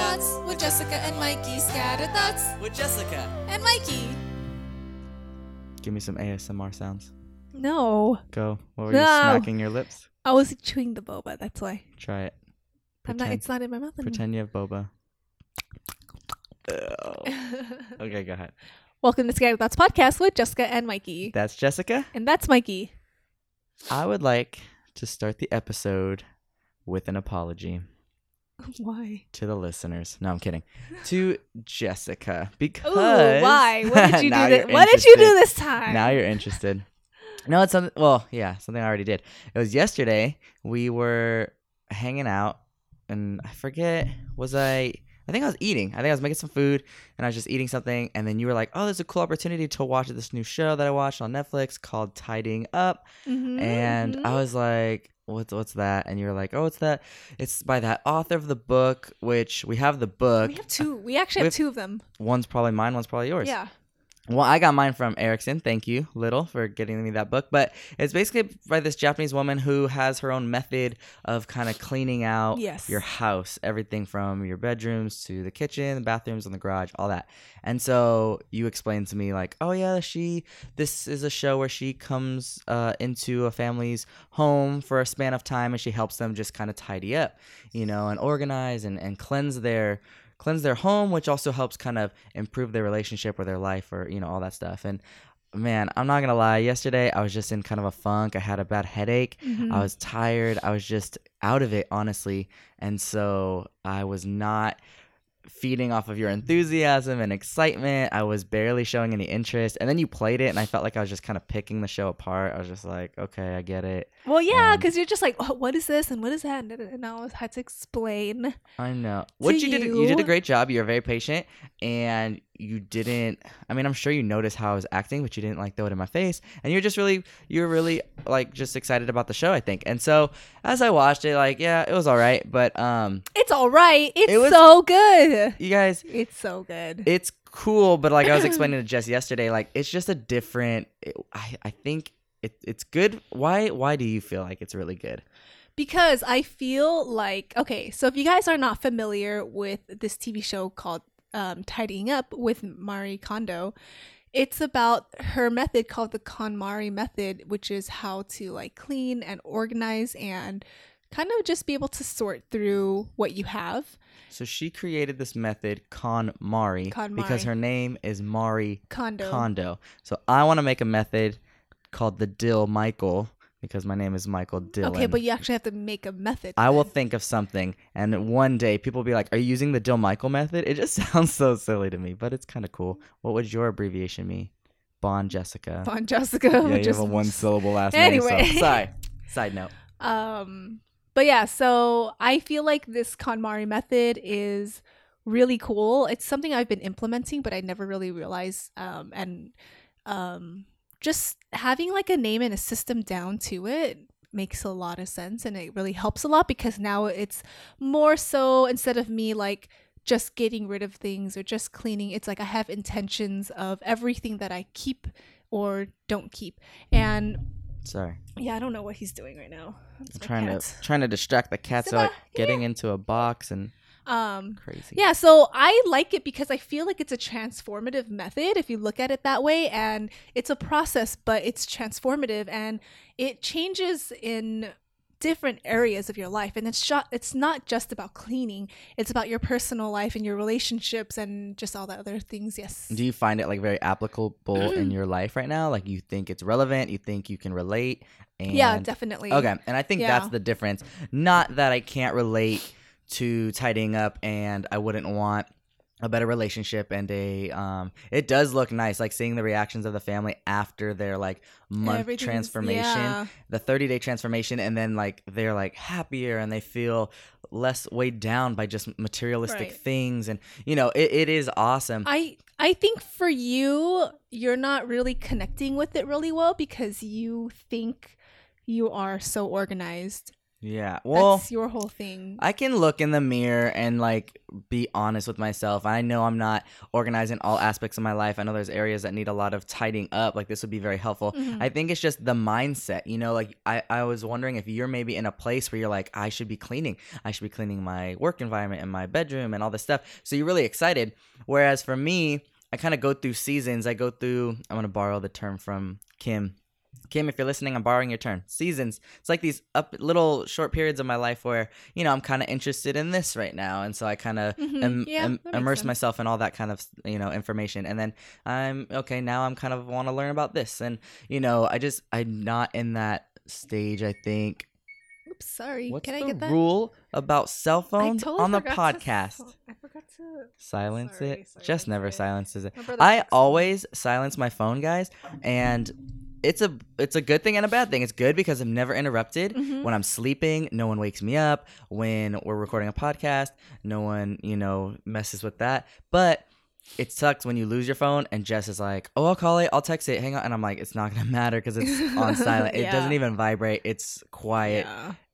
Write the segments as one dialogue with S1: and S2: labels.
S1: thoughts with Jessica and Mikey. Scattered thoughts
S2: with Jessica.
S1: and Mikey.
S3: Give me some ASMR sounds.
S4: No,
S3: Go. What were
S4: No.
S3: you smacking your lips?
S4: I was chewing the boba. That's why.
S3: Try it.
S4: I'm not.
S3: Pretend-
S4: It's not in my mouth anymore.
S3: Pretend you have boba. Ew. Okay, go ahead.
S4: Welcome to Scattered Thoughts podcast with Jessica and Mikey,
S3: That's Jessica.
S4: and that's Mikey.
S3: I would like to start the episode with an apology
S4: Why?
S3: to the listeners. No, I'm kidding. To Jessica because
S4: Ooh, why? What did you do? This? What did you do this time?
S3: Now you're interested. No, it's something. Well, yeah, something I already did. It was yesterday. We were hanging out, and I forget. Was I? I think I was eating. I think I was making some food, and I was just eating something. And then you were like, "Oh, there's a cool opportunity to watch this new show that I watched on Netflix called Tidying Up."
S4: Mhm,
S3: And I
S4: mhm.
S3: was like, "What's what's that?" And you're like, "Oh, it's that. It's by that author of the book, which we have the book.
S4: we have two. We actually
S3: we
S4: have
S3: have-
S4: two of them.
S3: One's probably mine. One's probably yours."
S4: Yeah.
S3: Well, I got mine from Erickson. Thank you, Little, for getting me that book. But it's basically by this Japanese woman who has her own method of kind of cleaning out
S4: Yes.
S3: your house, everything from your bedrooms to the kitchen, the bathrooms, and the garage, all that. And so you explained to me like, oh yeah, she. This is a show where she comes uh, into a family's home for a span of time, and she helps them just kind of tidy up, you know, and organize and and cleanse their cleanse their home, which also helps kind of improve their relationship or their life or, you know, all that stuff. And man, I'm not going to lie. Yesterday, I was just in kind of a funk. I had a bad headache.
S4: Mhm.
S3: I was tired. I was just out of it, honestly. And so I was not feeding off of your enthusiasm and excitement. I was barely showing any interest. And then you played it, and I felt like I was just kind of picking the show apart. I was just like, okay, I get it.
S4: Well, yeah,
S3: Um,
S4: because you're just like, oh, what is this and what is that? And, and I always had to explain.
S3: I know. What you did, you did a great job. You were very patient, and you didn't. I mean, I'm sure you noticed how I was acting, but you didn't like throw it in my face. And you're just really, you're really like just excited about the show, I think. And so as I watched it, like, yeah, it was all right, but um,
S4: It's all right. It's
S3: It was-
S4: so good.
S3: you guys,
S4: It's so good.
S3: it's cool, but like I was explaining to Jess yesterday, like it's just a different. It, I I think it, it's good. Why why do you feel like it's really good?
S4: because I feel like okay, so if you guys are not familiar with this TV show called um, Tidying Up with Marie Kondo, it's about her method called the KonMari method, which is how to like clean and organize and kind of just be able to sort through what you have.
S3: So she created this method, KonMari, because her name is Marie
S4: Kondo.
S3: Kondo. So I want to make a method called the Dill Michael because my name is Michael Dillon.
S4: Okay, but you actually have to make a method.
S3: I will think of something, and one day people will be like, "Are you using the Dill Michael method?" It just sounds so silly to me, but it's kind of cool. What would your abbreviation be? Bond Jessica.
S4: Bond Jessica.
S3: yeah, you have a one syllable last
S4: Anyway.
S3: name. So. Sorry. Side note.
S4: Um, but yeah, so I feel like this KonMari method is really cool. It's something I've been implementing, but I never really realized. Um, and um, just having like a name and a system down to it makes a lot of sense, and it really helps a lot because now it's more so instead of me like just getting rid of things or just cleaning, it's like I have intentions of everything that I keep or don't keep, and
S3: Sorry.
S4: yeah, I don't know what he's doing right now. It's
S3: I'm trying
S4: cat.
S3: to trying to distract the cat so like getting into a box and
S4: Um,
S3: crazy.
S4: yeah, so I like it because I feel like it's a transformative method if you look at it that way, and it's a process, but it's transformative and it changes in different areas of your life and it's shot it's not just about cleaning it's about your personal life and your relationships and just all the other things yes
S3: Do you find it like very applicable in your life right now? Like you think it's relevant, you think you can relate and
S4: yeah definitely
S3: Okay, and I think that's the difference. Not that I can't relate to tidying up and I wouldn't want a better relationship and a um it does look nice like seeing the reactions of the family after their like month transformation
S4: yeah.
S3: the 30 day transformation and then like they're like happier and they feel less weighed down by just materialistic
S4: Right.
S3: things and you know it, it is awesome
S4: I I think for you, you're not really connecting with it really well because you think you are so organized.
S3: Yeah. Well,
S4: That's your whole thing.
S3: I can look in the mirror and like be honest with myself. I know I'm not organizing all aspects of my life. I know there's areas that need a lot of tidying up. Like this would be very helpful.
S4: Mhm.
S3: I think it's just the mindset. You know, like I, I was wondering if you're maybe in a place where you're like, I should be cleaning. I should be cleaning my work environment and my bedroom and all this stuff. So you're really excited. Whereas for me, I kind of go through seasons. I go through, I'm going to borrow the term from Kim. Kim, if you're listening, I'm borrowing your turn. Seasons. It's like these up little short periods of my life where, you know, I'm kind of interested in this right now. And so I kind of
S4: Mhm.
S3: im-
S4: Yeah,
S3: im- immerse
S4: sense.
S3: myself in all that kind of, you know, information. And then I'm, okay, now I'm kind of want to learn about this. And, you know, I just, I'm not in that stage, I think.
S4: Oops, sorry.
S3: What's
S4: Can I
S3: the
S4: get that?
S3: rule about cell phones
S4: totally
S3: on the
S4: forgot to
S3: podcast?
S4: I forgot to.
S3: Silence
S4: Sorry,
S3: it.
S4: sorry,
S3: Just never silences it. I always silence my phone, guys, and it's a it's a good thing and a bad thing. It's good because I'm never interrupted.
S4: Mhm.
S3: When I'm sleeping, no one wakes me up. When we're recording a podcast, no one, you know, messes with that. But it sucks when you lose your phone and Jess is like, "Oh, I'll call it. I'll text it. Hang on." And I'm like, "It's not going to matter because it's on silent. It doesn't even vibrate. It's quiet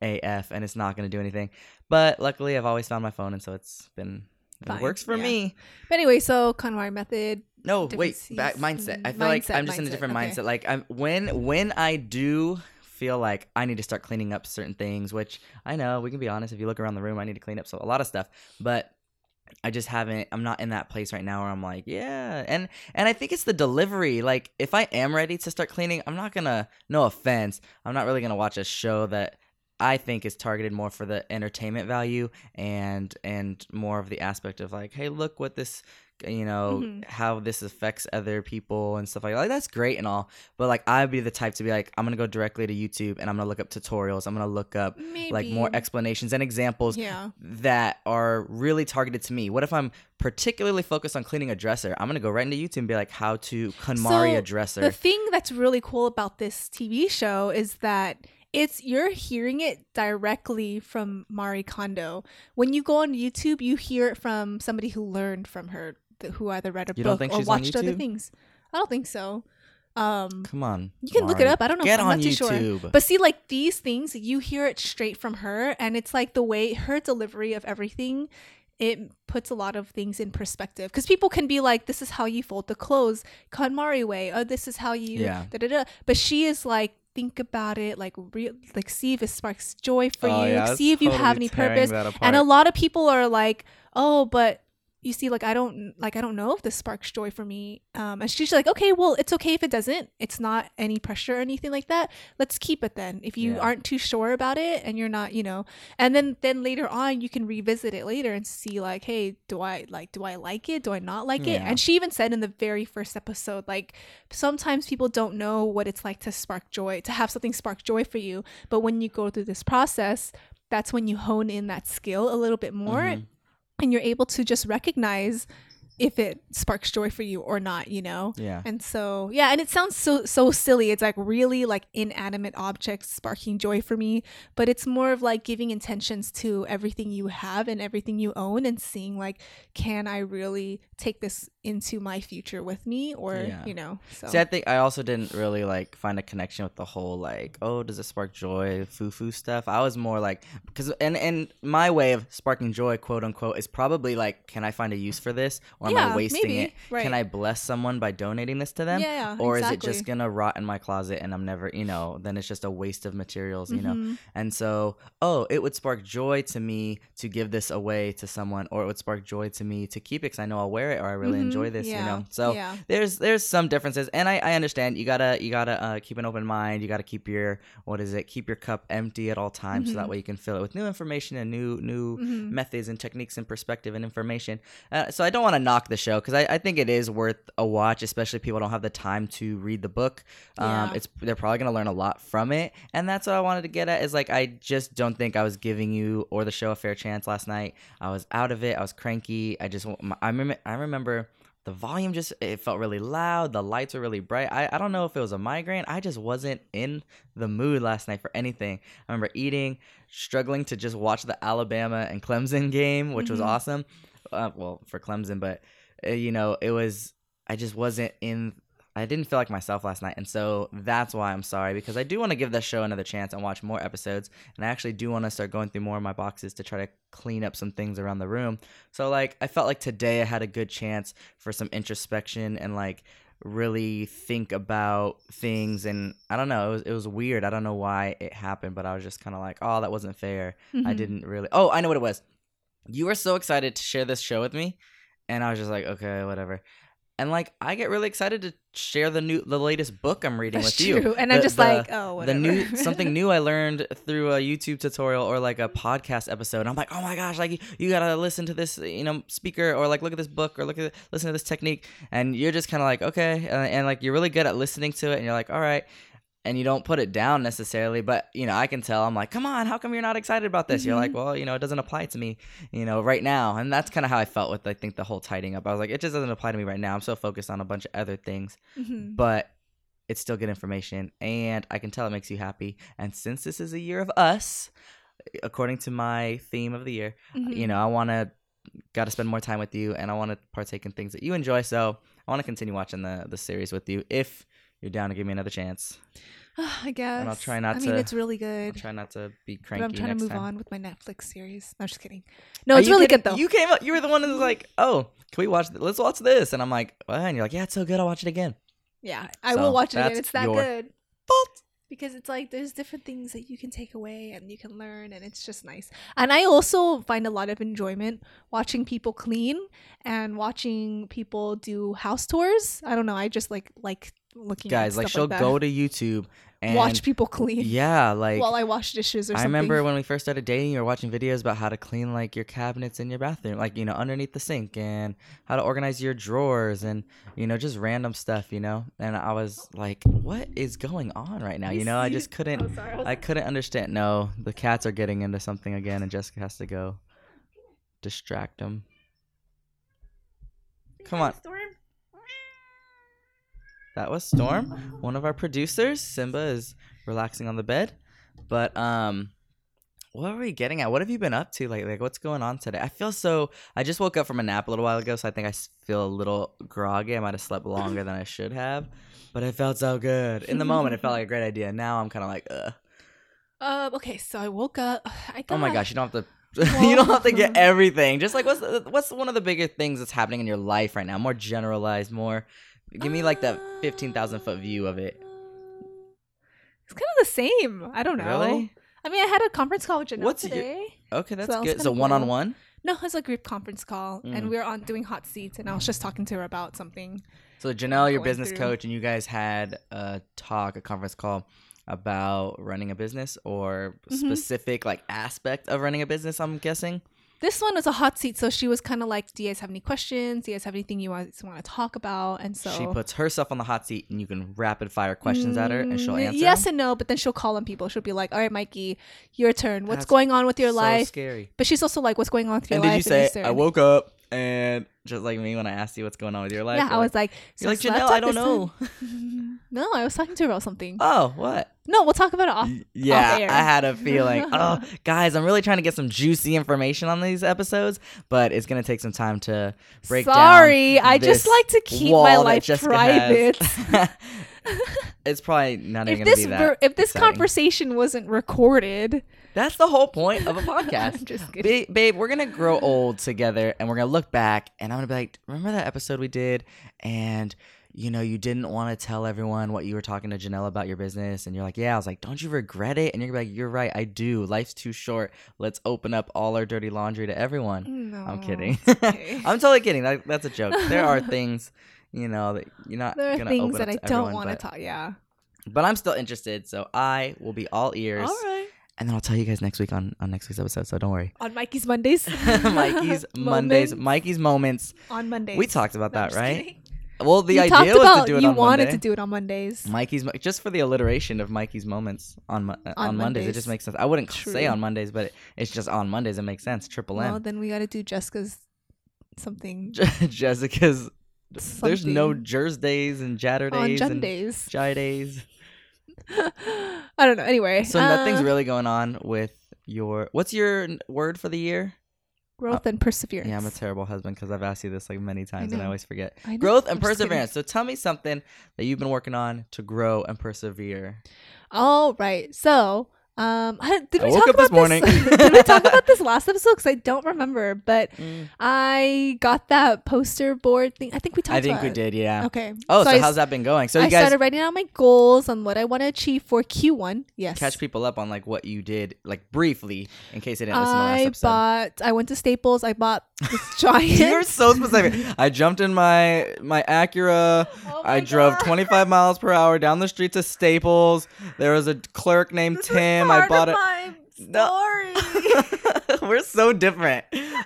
S4: Yeah.
S3: AF and it's not going to do anything." But luckily, I've always found my phone and so it's been it works for
S4: yeah.
S3: me.
S4: But anyway, so KonMari method.
S3: No, wait, back mindset. I feel like I'm just in a
S4: mindset,
S3: different
S4: okay.
S3: mindset. Like I'm when when I do feel like I need to start cleaning up certain things, which I know we can be honest. If you look around the room, I need to clean up so a lot of stuff, but I just haven't. I'm not in that place right now where I'm like, yeah, and and I think it's the delivery. Like if I am ready to start cleaning, I'm not gonna. No offense, I'm not really gonna watch a show that. I think is targeted more for the entertainment value and and more of the aspect of like, hey, look what this you know
S4: Mhm.
S3: how this affects other people and stuff like that. Like, that's great and all, but like I'd be the type to be like, I'm gonna go directly to YouTube and I'm gonna look up tutorials. I'm gonna look up
S4: Maybe.
S3: like more explanations and examples
S4: Yeah.
S3: that are really targeted to me. What if I'm particularly focused on cleaning a dresser? I'm gonna go right into YouTube and be like, how to KonMari
S4: So,
S3: a dresser.
S4: The thing that's really cool about this TV show is that it's you're hearing it directly from Marie Kondo. When you go on YouTube, you hear it from somebody who learned from her, who either read a
S3: You
S4: book or watched other things. I don't think so. Um,
S3: Come on,
S4: you can look it up. I don't know.
S3: Get
S4: I'm
S3: on
S4: not too sure.
S3: YouTube.
S4: But see, like these things, you hear it straight from her, and it's like the way her delivery of everything. It puts a lot of things in perspective because people can be like, "This is how you fold the clothes, KonMari way," or "This is how you."
S3: Yeah.
S4: Da, da, da. But she is like, think about it, like, real, like, see if it sparks joy for
S3: Oh,
S4: you,
S3: yeah,
S4: see if you have any purpose. And a lot of people are like, "Oh, but." You see, like I don't like I don't know if this sparks joy for me. Um, and she's like, okay, well, it's okay if it doesn't. It's not any pressure or anything like that let's keep it then if you
S3: Yeah.
S4: aren't too sure about it and you're not you know and then then later on you can revisit it later and see like hey do i like do i like it do i not like it and she even said in the very first episode like sometimes people don't know what it's like to spark joy to have something spark joy for you but when you go through this process that's when you hone in that skill a little bit more
S3: Mhm.
S4: And you're able to just recognize if it sparks joy for you or not you know
S3: Yeah.
S4: and so, yeah, and it sounds so so silly. It's like really like inanimate objects sparking joy for me, but it's more of like giving intentions to everything you have and everything you own and seeing like can I really take this into my future with me or,
S3: Yeah.
S4: you know. So
S3: See, I think I also didn't really like find a connection with the whole like, oh, does it spark joy, foo foo stuff. I was more like, because and and my way of sparking joy, quote unquote, is probably like, can I find a use for this, or am
S4: Yeah,
S3: I wasting
S4: maybe.
S3: it?
S4: Right.
S3: Can I bless someone by donating this to them?
S4: Yeah,
S3: or is it just gonna rot in my closet and I'm never, you know, then it's just a waste of materials, you know.
S4: Mhm.
S3: And so, oh, it would spark joy to me to give this away to someone, or it would spark joy to me to keep it because I know I'll wear it or I really
S4: Mhm.
S3: enjoy this, you know. So
S4: Yeah.
S3: there's there's some differences, and I, I understand you gotta you gotta uh, keep an open mind. You gotta keep your what is it? Keep your cup empty at all times, so that
S4: Mhm.
S3: way you can fill it with new information and new new
S4: Mhm.
S3: methods and techniques and perspective and information. Uh, so I don't want to knock the show because I, I think it is worth a watch, especially people don't have the time to read the book. Um,
S4: Yeah.
S3: It's they're probably gonna learn a lot from it, and that's what I wanted to get at. Is like I just don't think I was giving you or the show a fair chance last night. I was out of it. I was cranky. I just I remember I remember the volume just it felt really loud the lights were really bright I, I don't know if it was a migraine i just wasn't in the mood last night for anything i remember eating struggling to just watch the alabama and clemson game which was
S4: Mhm.
S3: awesome uh, well for clemson but uh, you know it was i just wasn't in I didn't feel like myself last night, and so that's why I'm sorry because I do want to give this show another chance and watch more episodes, and I actually do want to start going through more of my boxes to try to clean up some things around the room. So like I felt like today I had a good chance for some introspection and like really think about things and I don't know it was it was weird I don't know why it happened but I was just kind of like oh that wasn't fair I
S4: Mhm.
S3: didn't really oh I know what it was you were so excited to share this show with me and I was just like okay whatever and like I get really excited to share the new the latest book I'm reading
S4: That's
S3: with you
S4: true. And I'm just
S3: the-
S4: like, oh, whatever.
S3: the new something new I learned through a YouTube tutorial or like a podcast episode. I'm like, oh my gosh, like you gotta listen to this, you know, speaker or like look at this book or look at listen to this technique. And you're just kind of like, okay, and, and like you're really good at listening to it, and you're like, all right. And you don't put it down necessarily, but you know, I can tell. I'm like, come on, how come you're not excited about this? You're like,
S4: Mhm.
S3: well, you know, it doesn't apply to me, you know, right now. And that's kind of how I felt with, I think, the whole tidying up. I was like, it just doesn't apply to me right now. I'm so focused on a bunch of other things
S4: Mhm.
S3: but it's still good information and I can tell it makes you happy. And since this is a year of us, according to my theme of the year,
S4: Mhm.
S3: you know, I want to got to spend more time with you and I want to partake in things that you enjoy. So I want to continue watching the the series with you if you're down to give me another chance.
S4: I guess.
S3: And I'll try not to
S4: I mean, it's really
S3: I'll
S4: good.
S3: try not to be
S4: But
S3: cranky
S4: I'm trying to move
S3: time.
S4: on with my Netflix series. No, just kidding. No,
S3: Are
S4: it's really
S3: kidding?
S4: good though.
S3: You came up. You were the one who was mm-hmm. like, "Oh, can we watch? Th- let's watch this." And I'm like, "What?" And you're like, "Yeah, it's so good. I'll watch it again."
S4: yeah, I
S3: So,
S4: will watch it again. It's that good.
S3: Fault.
S4: Because it's like there's different things that you can take away and you can learn and it's just nice and i also find a lot of enjoyment watching people clean and watching people do house tours i don't know i just like like looking
S3: Guys, like she'll
S4: that.
S3: go to YouTube and
S4: watch people clean
S3: Yeah, like
S4: while i wash dishes or
S3: I
S4: something I
S3: remember when we first started dating, you were watching videos about how to clean like your cabinets in your bathroom, like you know underneath the sink, and how to organize your drawers, and you know just random stuff, you know. And I was like, "What is going on right now?" You know, I just couldn't,
S4: Oh, sorry, I was-
S3: I couldn't understand. No, the cats are getting into something again, and Jessica has to go distract them. Come on. That was Storm, one of our producers. Simba is relaxing on the bed. But um what are we getting at? What have you been up to lately? Like what's going on today? I feel so I just woke up from a nap a little while ago, so I think I feel a little groggy. I might have slept longer than I should have, but it felt so good. In the moment it felt like a great idea. Now I'm kind of like, "Ugh.
S4: uh, okay so i woke up i
S3: Oh my gosh, you don't have to you don't have to get everything. Just like what's what's one of the bigger things that's happening in your life right now? More generalized, more give me like the 15,000 foot view of it.
S4: it's kind of the same i don't know
S3: Really?
S4: i mean i had a conference call with Janelle
S3: What's your-
S4: today
S3: Okay, that's
S4: that was
S3: good. So one on one.
S4: No, it's a group conference call,
S3: Mm.
S4: and we were on doing hot seats, and I was just talking to her about something.
S3: So Janelle, your business
S4: through.
S3: coach, and you guys had a talk, a conference call about running a business or
S4: Mhm.
S3: specific like aspect of running a business. I'm guessing.
S4: This one was a hot seat, so she was kind of like, "Do you guys have any questions? Do you guys have anything you guys want to talk about?" And so
S3: She puts herself on the hot seat, and you can rapid fire questions at her, and she'll
S4: Mm,
S3: answer.
S4: Yes and no, but then she'll call on people. She'll be like, "All right, Mikey, your turn. What's
S3: That's
S4: going on with your
S3: so
S4: life?"
S3: scary.
S4: But she's also like, "What's going on with your life?
S3: And did you say I woke up and just like me when I asked you what's going on with your life?
S4: Yeah, I was
S3: like, you're like
S4: "So
S3: Janelle. I don't know.
S4: no, I was talking to her about something.
S3: oh, what?
S4: No, we'll talk about it off.
S3: Yeah,
S4: air.
S3: I had a feeling. oh, guys, I'm really trying to get some juicy information on these episodes, but it's gonna take some time to break down.
S4: Sorry, I just like to keep my life private.
S3: it's probably not even
S4: if
S3: gonna
S4: this
S3: be that.
S4: if this
S3: exciting.
S4: conversation wasn't recorded,
S3: That's the whole point of a podcast.
S4: Just kidding.
S3: Ba- babe, we're gonna grow old together, and we're gonna look back, and I'm gonna be like, "Remember that episode we did?" And you know, you didn't want to tell everyone what you were talking to Janelle about your business, and you're like, "Yeah." I was like, "Don't you regret it?" And you're like, "You're right, I do. Life's too short. Let's open up all our dirty laundry to everyone."
S4: no,
S3: I'm kidding.
S4: okay.
S3: I'm totally kidding. That, that's a joke. There are things, you know, that you're not
S4: there are things that I don't want to talk. Yeah.
S3: But I'm still interested, so I will be all ears.
S4: All right.
S3: And then I'll tell you guys next week on, on next week's episode, so don't worry.
S4: On Mikey's Mondays.
S3: Mikey's Mondays,
S4: Moments
S3: Mikey's Moments.
S4: on Mondays.
S3: We talked about
S4: No,
S3: that, right?
S4: kidding.
S3: Well, the
S4: you
S3: idea was
S4: about
S3: to do it
S4: you
S3: on
S4: wanted
S3: Monday.
S4: to do it on Mondays.
S3: Mikey's just for the alliteration of Mikey's Moments on uh, on,
S4: On
S3: Mondays. It just makes sense. I wouldn't say on Mondays, but it, it's just on Mondays. It makes sense. Triple
S4: well,
S3: M.
S4: then we got to do Jessica's something
S3: Jessica's. There's no
S4: Something.
S3: Jers days and Jatter
S4: on
S3: days
S4: Jun
S3: and
S4: days.
S3: Days.
S4: I don't know. Anyway,
S3: So nothing's
S4: uh,
S3: really going on with your. What's your word for the year?
S4: Growth uh, and perseverance.
S3: Yeah, I'm a terrible husband because I've asked you this like many times and I always forget.
S4: I.
S3: Growth and
S4: I'm
S3: perseverance. So tell me something that you've been working on to grow and persevere.
S4: All right. So, um, did
S3: I
S4: we
S3: woke
S4: talk
S3: up this
S4: about
S3: morning.
S4: did we talk about this last episode? Because I don't remember. But I got that poster board thing. I think we talked. About it.
S3: I think
S4: about
S3: we
S4: it.
S3: did, yeah.
S4: Okay.
S3: Oh, so,
S4: I,
S3: how's that been going? So
S4: I
S3: guys
S4: started writing out my goals on what I want to achieve for Q1. Yes.
S3: catch people up on like what you did, like briefly, in case they didn't listen to the last
S4: I
S3: episode.
S4: bought. I went to Staples. I bought this giant.
S3: You're so specific. I jumped in my my Acura.
S4: Oh
S3: I
S4: my
S3: drove 25 miles per hour down the streets of Staples. There was a clerk named
S4: This is
S3: Tim. I bought it.
S4: My
S3: No.
S4: story.
S3: We're so different.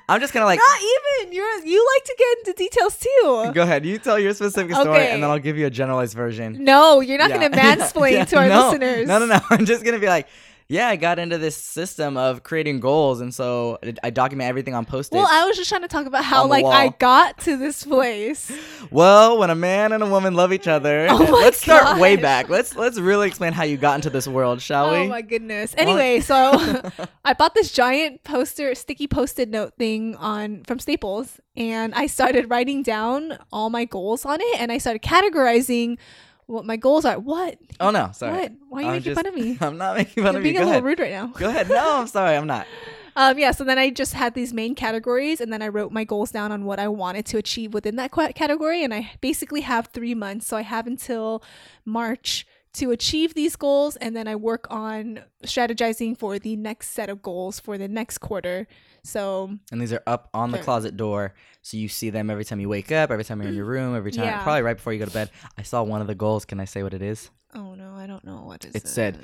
S3: I'm just kind of like,
S4: Not even. You're. You like to get into details too.
S3: go ahead. You tell your specific story,
S4: Okay.
S3: and then I'll give you a generalized version.
S4: No, you're not
S3: Yeah.
S4: going to mansplain
S3: Yeah.
S4: to our
S3: No.
S4: listeners.
S3: No, no, no. I'm just gonna be like, yeah, I got into this system of creating goals, and so I- document everything on post-its.
S4: Well, I was just trying to talk about how like I got to this place.
S3: Well, when a man and a woman love each other,
S4: Oh
S3: let's start way back. Let's let's really explain how you got into this world, shall
S4: Oh
S3: we?
S4: Oh my goodness. Anyway, so I bought this giant poster, sticky post-it note thing on from Staples, and I started writing down all my goals on it, and I started categorizing what my goals are. What?
S3: oh no, sorry.
S4: What? Why are you
S3: I'm
S4: making
S3: just-
S4: fun of me?
S3: I'm not making fun of
S4: You're
S3: of you.
S4: being
S3: Go
S4: a little
S3: ahead.
S4: rude right now.
S3: Go ahead. No, I'm sorry. I'm not.
S4: Um, yeah, so then I just had these main categories, and then I wrote my goals down on what I wanted to achieve within that category. And I basically have three months, so I have until March to achieve these goals, and then I work on strategizing for the next set of goals for the next quarter. So
S3: And these are up on the
S4: Sure.
S3: closet door, so you see them every time you wake up, every time you're in your mm, room, every time,
S4: Yeah.
S3: probably right before you go to bed. I saw one of the goals. Can I say what it is?
S4: Oh no, I don't know what is
S3: It said,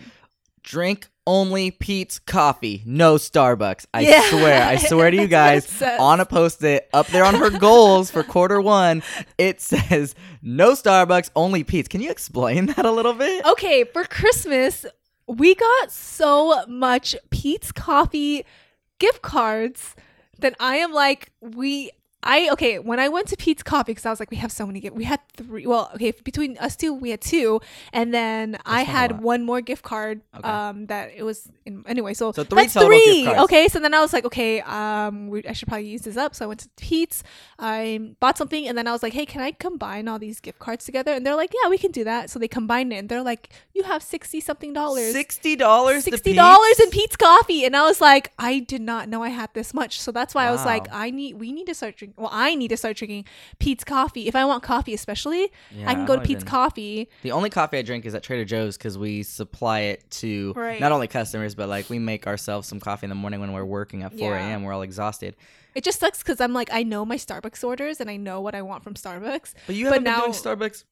S3: Drink only Pete's coffee, no Starbucks. I
S4: Yeah,
S3: swear, I swear to you guys,
S4: it
S3: on a post it up there on her goals for quarter one, it says no Starbucks, only Pete's. Can you explain that a little bit?
S4: Okay, for Christmas, we got so much Pete's Coffee gift cards then I am like, we. I okay when I went to Pete's Coffee because I was like we have so many gift we had three well okay between us two we had two and then I had one more gift card
S3: Okay.
S4: um that it was in, anyway so,
S3: So three
S4: that's three
S3: cards.
S4: okay so then I was like okay um we, I should probably use this up so I went to Pete's I bought something and then I was like hey can I combine all these gift cards together and they're like yeah we can do that so they combined it and they're like you have sixty something dollars
S3: Sixty dollars.
S4: sixty dollars in Pete's coffee, and I was like, I did not know I had this much, so that's why I was like, I need, we need to start drinking. Well, I need to start drinking Pete's coffee if I want coffee, especially. I can go to Pete's coffee.
S3: The only coffee I drink is at Trader Joe's because we supply it to
S4: Right.
S3: not only customers, but like we make ourselves some coffee in the morning when we're working at 4
S4: Yeah.
S3: a.m. We're all exhausted.
S4: It just sucks because I'm like, I know my Starbucks orders and I know what I want from Starbucks.
S3: But you haven't
S4: now-
S3: been doing Starbucks.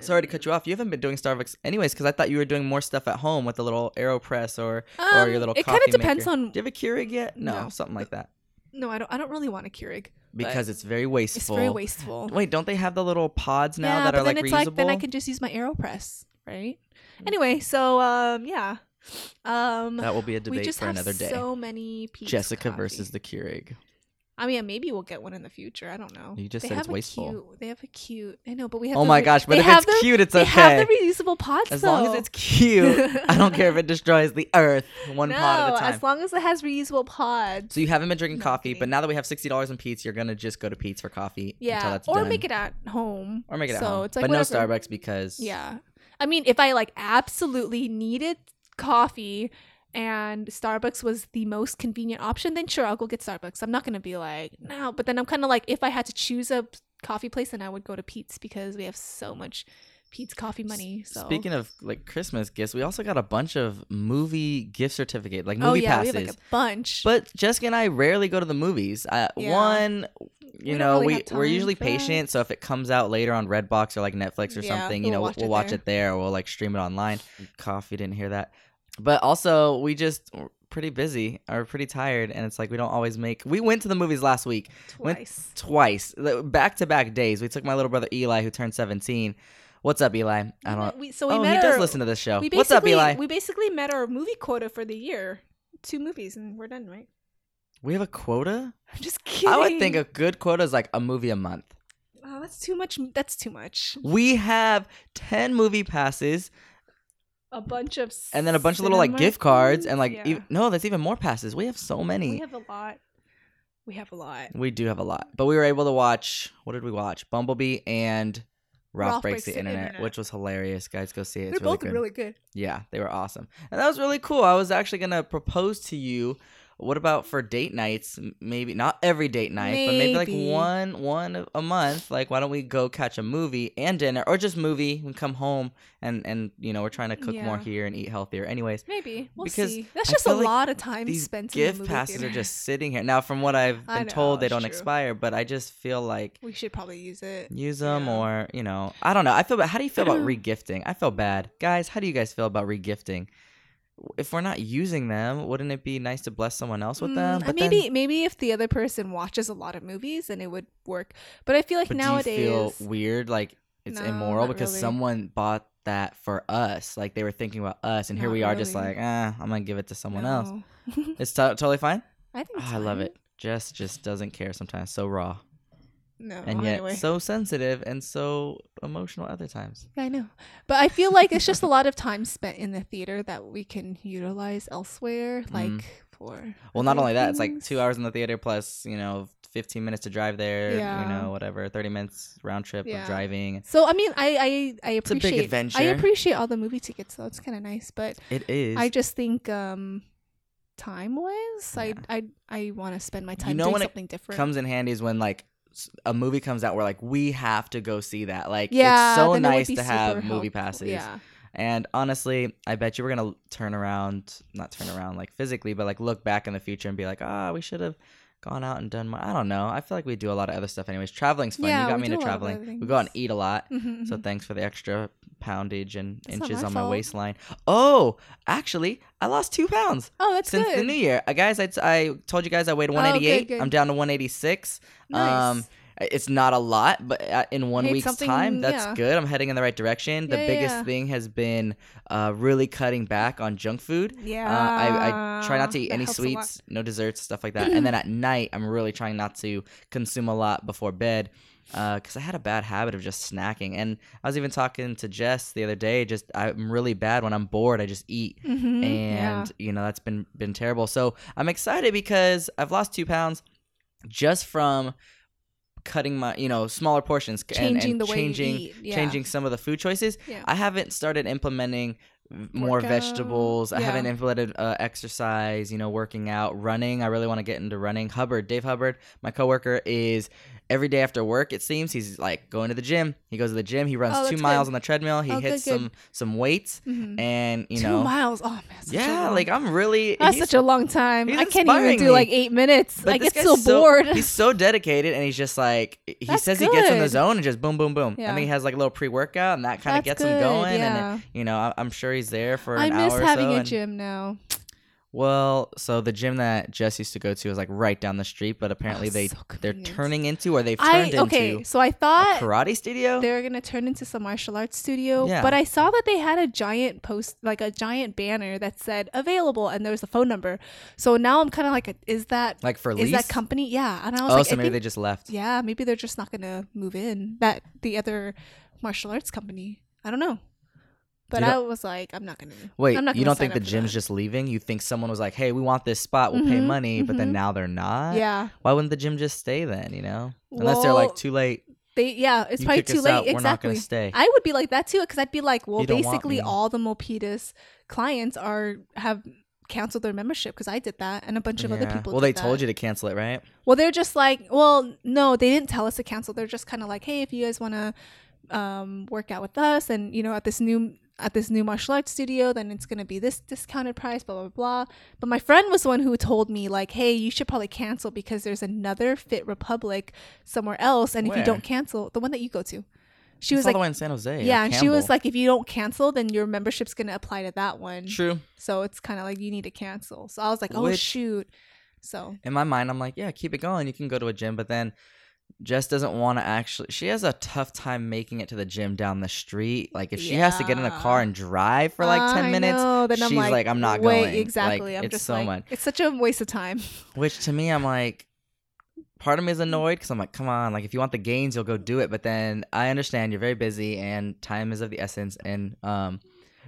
S3: Sorry to cut you off. You haven't been doing Starbucks anyways because I thought you were doing more stuff at home with the little Aeropress or or
S4: Um,
S3: your little
S4: it
S3: coffee
S4: kinda depends
S3: maker.
S4: on-
S3: Do you have a Keurig yet? No,
S4: No.
S3: something like that.
S4: No, I don't. I don't really want a Keurig.
S3: Because it's very wasteful.
S4: it's very wasteful.
S3: Wait, don't they have the little pods now
S4: yeah,
S3: that
S4: but
S3: are
S4: then
S3: like
S4: it's
S3: reusable?
S4: like then I can just use my Aeropress, right?
S3: Mm.
S4: Anyway, so um, yeah, um,
S3: that will be a
S4: we
S3: debate
S4: just
S3: for
S4: have
S3: another day.
S4: so many
S3: Jessica
S4: coffee.
S3: versus the Keurig.
S4: I mean, maybe we'll get one in the future. I don't know.
S3: You just
S4: They
S3: said it's
S4: have a
S3: wasteful.
S4: Cute, they have a cute. I know, but we have.
S3: Oh
S4: the
S3: my
S4: re-
S3: gosh! But
S4: they
S3: if it's
S4: the,
S3: cute, it's
S4: they
S3: okay.
S4: have the reusable pods.
S3: As long as it's cute, I don't care if it destroys the earth one
S4: no,
S3: pod at a time.
S4: as long as it has reusable pods.
S3: so you haven't been drinking
S4: No,
S3: coffee, but now that we have sixty dollars in Pete's, you're gonna just go to Pete's for coffee until
S4: yeah, or
S3: done.
S4: make it at home.
S3: or make it at home.
S4: so
S3: home.
S4: It's like
S3: but
S4: whatever.
S3: no Starbucks because
S4: Yeah, I mean, if I like absolutely needed coffee and Starbucks was the most convenient option, then sure, I'll go get Starbucks. I'm not gonna be like no, but then I'm kind of like if I had to choose a coffee place, then I would go to Pete's because we have so much Pete's coffee money. So
S3: Speaking of like Christmas gifts, we also got a bunch of movie gift certificate, like
S4: oh
S3: movie
S4: yeah,
S3: passes.
S4: we have like a bunch.
S3: But Jessica and I rarely go to the movies. Uh,
S4: Yeah.
S3: One, you
S4: don't
S3: know,
S4: really
S3: we we're usually
S4: for that.
S3: patient. So if it comes out later on Redbox or like Netflix or
S4: Yeah,
S3: something, you
S4: we'll
S3: know,
S4: watch
S3: we'll
S4: it
S3: watch it there, or we'll like stream it online. Coffee didn't hear that, but also we just we're pretty busy or pretty tired, and it's like we don't always make. We went to the movies last week went-
S4: Twice.
S3: twice, back to back days. We took my little brother Eli, who turned seventeen. What's up, Eli? I don't.
S4: we- so we
S3: oh,
S4: met
S3: he does listen to this show. What's up, Eli?
S4: We basically met our movie quota for the year. Two movies and we're done, right?
S3: We have a quota.
S4: I'm just kidding.
S3: I would think a good quota is like a movie a month.
S4: Oh, that's too much. That's too much.
S3: We have 10 movie passes
S4: A bunch of
S3: and then a bunch of little like gift cards and like
S4: Yeah.
S3: ev- no, that's even more passes. We have so many.
S4: we have a lot. We have a lot.
S3: We do have a lot, but we were able to watch. What did we watch? Bumblebee and Ralph,
S4: Ralph
S3: Breaks, the, internet, which was hilarious. Guys, go see it.
S4: They're
S3: It's really
S4: both
S3: good.
S4: really good.
S3: Yeah, they were awesome. And that was really cool. I was actually going to propose to you what about for date nights? Maybe not every date night, but maybe like one one a month. Like why don't we go catch a movie and dinner or just movie and come home and and you know, we're trying to cook more here and eat healthier. Anyways,
S4: Maybe we'll
S3: Because
S4: see. That's just a
S3: like
S4: lot of time
S3: these
S4: spent. in the
S3: gift
S4: movie
S3: passes
S4: theater.
S3: are just sitting here. Now from what I've been
S4: know,
S3: told they don't
S4: true.
S3: expire, but I just feel like
S4: We should probably use it.
S3: use them
S4: Yeah.
S3: or you know i don't know i feel bad how do you feel about regifting i feel bad guys how do you guys feel about regifting if we're not using them wouldn't it be nice to bless someone else with them?
S4: Mm, uh, maybe maybe if the other person watches a lot of movies, then it would work. But I feel like
S3: but
S4: nowadays,
S3: feel weird like it's
S4: No,
S3: immoral because
S4: really.
S3: someone bought that for us like they were thinking about us and here we are just
S4: really.
S3: like eh, i'm gonna give it to someone else. It's to- totally fine?
S4: I think
S3: Oh, i love it. Jess just doesn't care sometimes so raw
S4: No,
S3: and yet
S4: anyway.
S3: so sensitive and so emotional other times
S4: Yeah, I know. But I feel like it's just a lot of time spent in the theater that we can utilize elsewhere, like for.
S3: Mm. Well, not only that, it's like two hours in the theater plus, you know, 15 minutes to drive there,
S4: Yeah.
S3: you know, whatever, 30 minutes round trip
S4: Yeah.
S3: of driving.
S4: So I mean, I I, I
S3: It's a big
S4: appreciate. I appreciate all the movie tickets, though. It's kind of nice, but
S3: It is.
S4: I just think um, time wise,
S3: Yeah.
S4: I I I want to spend my
S3: You
S4: time
S3: know
S4: doing something different.
S3: comes in handy is when like a movie comes out where like we have to go see that. Like
S4: yeah,
S3: it's so nice to have
S4: super
S3: movie passes.
S4: Yeah,
S3: And honestly, I bet you we're gonna turn around, not turn around like physically, but like look back in the future and be like, ah, we should have gone out and done more. I don't know. I feel like we do a lot of other stuff anyways. Traveling's fun.
S4: Yeah,
S3: you got me into
S4: a lot of
S3: traveling. We go out and eat a lot. So thanks for the extra poundage and
S4: not
S3: inches on my
S4: fault.
S3: waistline. Oh, actually, I lost two pounds
S4: oh, that's
S3: since
S4: good.
S3: the new year. Uh, guys, I, I told you guys I weighed
S4: Oh, good,
S3: 188.
S4: good.
S3: I'm down to 186.
S4: Nice.
S3: Um, it's not a lot, but uh, in one week's time, that's
S4: yeah.
S3: good. I'm heading in the right direction. The
S4: Yeah,
S3: biggest
S4: yeah.
S3: thing has been uh, really cutting back on junk food.
S4: yeah,
S3: Uh, I, I try not to eat
S4: that
S3: any
S4: helps a lot.
S3: sweets, no desserts, stuff like that. and then at night, I'm really trying not to consume a lot before bed because I had a bad habit of just snacking. And I was even talking to Jess the other day. Just I'm really bad when I'm bored. I just eat,
S4: Mhm,
S3: and
S4: yeah.
S3: you know that's been been terrible. So I'm excited because I've lost two pounds just from cutting my you know smaller portions
S4: changing
S3: and,
S4: the way
S3: changing
S4: you eat. Yeah.
S3: changing some of the food choices.
S4: Yeah.
S3: I haven't started implementing more
S4: Workout,
S3: vegetables. I haven't
S4: yeah.
S3: implemented uh, exercise, you know, working out, running. I really want to get into running. Hubbard, Dave Hubbard, my coworker is every day after work it seems he's like going to the gym. He goes to the gym, he runs
S4: Oh,
S3: 2 miles on the treadmill, he
S4: Oh,
S3: hits
S4: good.
S3: some some weights
S4: Mhm.
S3: and you
S4: two
S3: know
S4: miles. Oh man,
S3: Yeah, like I'm really
S4: that's such a long time. I can't even do
S3: me.
S4: like eight minutes.
S3: but
S4: I get so bored.
S3: He's so dedicated, and he's just like he
S4: That's
S3: says he gets in the
S4: good.
S3: zone and just boom, boom, boom.
S4: Yeah.
S3: And then he has like a little pre-workout, and that kind of gets him going.
S4: yeah.
S3: And you know, I- I'm sure he's there for
S4: I
S3: an
S4: miss
S3: hour or
S4: having
S3: so.
S4: a
S3: and-
S4: gym now.
S3: Well, so the gym that Jess used to go to was like right down the street, but apparently they
S4: so
S3: they're
S4: convenient.
S3: turning into or they've
S4: I
S3: turned
S4: okay,
S3: into
S4: so I
S3: a
S4: thought
S3: karate studio.
S4: they were gonna turn into some martial arts studio,
S3: Yeah.
S4: but I saw that they had a giant post, like a giant banner that said available, and there was a phone number. So now I'm kind of like, is that
S3: Like for
S4: is
S3: lease.
S4: that company? Yeah, and I was
S3: oh,
S4: like,
S3: so
S4: I
S3: maybe they just left.
S4: yeah, maybe they're just not gonna move in. That the other martial arts company. I don't know. But I was like, I'm not gonna.
S3: Wait,
S4: I'm not
S3: you
S4: gonna
S3: don't think the
S4: up for
S3: gym's
S4: that.
S3: just leaving? You think someone was like, "Hey, we want this spot. We'll pay
S4: Mhm,
S3: money," but then
S4: mhm.
S3: now they're not.
S4: Yeah,
S3: Why wouldn't the gym just stay then? You know, unless they're like
S4: Well,
S3: too late.
S4: they yeah, it's
S3: you
S4: probably
S3: kick
S4: too
S3: us
S4: late.
S3: out, We're not
S4: exactly.
S3: gonna stay.
S4: I would be like that too, because I'd be like, well,
S3: You don't want
S4: basically
S3: me.
S4: all the Milpitas clients are have canceled their membership because I did that, and a bunch of other
S3: Yeah.
S4: people.
S3: Well, they told you to cancel it, right?
S4: Well, they're just like, well, no, they didn't tell us to cancel. They're just kind of like, hey, if you guys want to um, work out with us, and you know, at this new at this new martial arts studio, then it's gonna be this discounted price, blah blah blah. But my friend was the one who told me like, hey, you should probably cancel because there's another Fit Republic somewhere else, and if you don't cancel, the one that you go to, she was
S3: all
S4: like,
S3: the way in San Jose.
S4: yeah, and she was like, if you don't cancel, then your membership's gonna apply to that one.
S3: "True."
S4: So it's kind of like you need to cancel. So I was like, oh
S3: Which-
S4: shoot. So
S3: In my mind, I'm like, "Yeah, keep it going. You can go to a gym," but then. Jess doesn't want to actually. She has a tough time making it to the gym down the street. Like if she has to get in a car and drive for like ten
S4: I
S3: minutes,
S4: then I'm
S3: she's like, "I'm not
S4: wait,
S3: going." Like,
S4: Exactly. I'm
S3: it's
S4: just
S3: so
S4: like,
S3: much.
S4: It's such a waste of time.
S3: Which to me, I'm like, part of me is annoyed because I'm like, come on, like if you want the gains, you'll go do it. But then I understand you're very busy and time is of the essence. And um,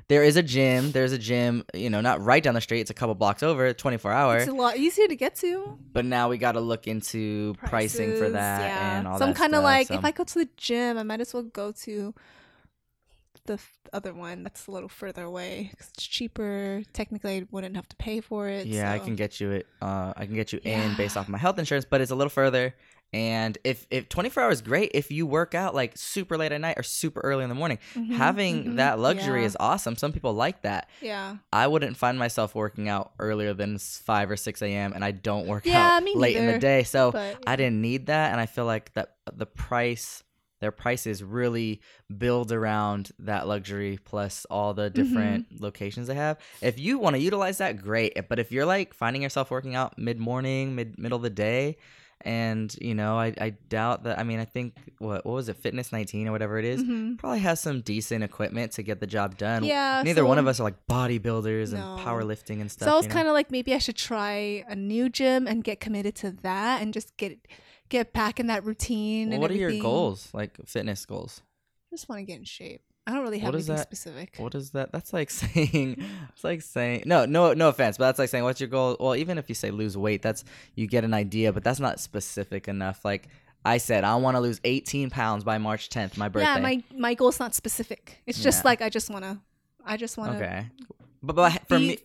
S3: there is a gym. There's a gym, you know, not right down the street. It's a couple blocks over, 24 hour.
S4: It's a lot easier to get to.
S3: But now we got to look into pricing for that
S4: yeah.
S3: and all
S4: so
S3: that.
S4: I'm kind of like,
S3: so-
S4: if I go to the gym, I might as well go to the other one that's a little further away 'cause it's cheaper. Technically, I wouldn't have to pay for it.
S3: yeah, I can get you it. Uh, I can get you in based off my health insurance, but it's a little further. And if if 24 hours great, if you work out like super late at night or super early in the morning,
S4: Mhm,
S3: having
S4: mhm,
S3: that luxury
S4: yeah,
S3: is awesome. Some people like that.
S4: yeah.
S3: I wouldn't find myself working out earlier than 5 or 6 a.m. and I don't work
S4: Yeah,
S3: out late in the day. So
S4: But
S3: I didn't need that, and I feel like that the price, their prices really build around that luxury plus all the different
S4: Mm-hmm.
S3: locations they have. If you want to utilize that, great. But if you're like finding yourself working out mid morning, mid middle of the day, and you know, I, I doubt that. I mean, I think what what was it, Fitness 19 or whatever it is,
S4: Mhm.
S3: probably has some decent equipment to get the job done.
S4: yeah,
S3: Neither
S4: so
S3: one of us are like bodybuilders
S4: No.
S3: and powerlifting and stuff.
S4: So I was kind of like, maybe I should try a new gym and get committed to that and just get get back in that routine.
S3: Well,
S4: and
S3: what are your goals, like fitness goals?
S4: I just want to get in shape. I don't really have
S3: What is
S4: anything
S3: that?
S4: specific.
S3: What is that? That's like saying, it's like saying, no, no, no offense, but that's like saying, what's your goal? Well, even if you say lose weight, that's you get an idea, but that's not specific enough. Like I said, I want to lose 18 pounds by March 10th, my birthday.
S4: Yeah, my my goal's not specific. It's just
S3: Yeah.
S4: like I just want to. I just want to
S3: okay, but, but for me,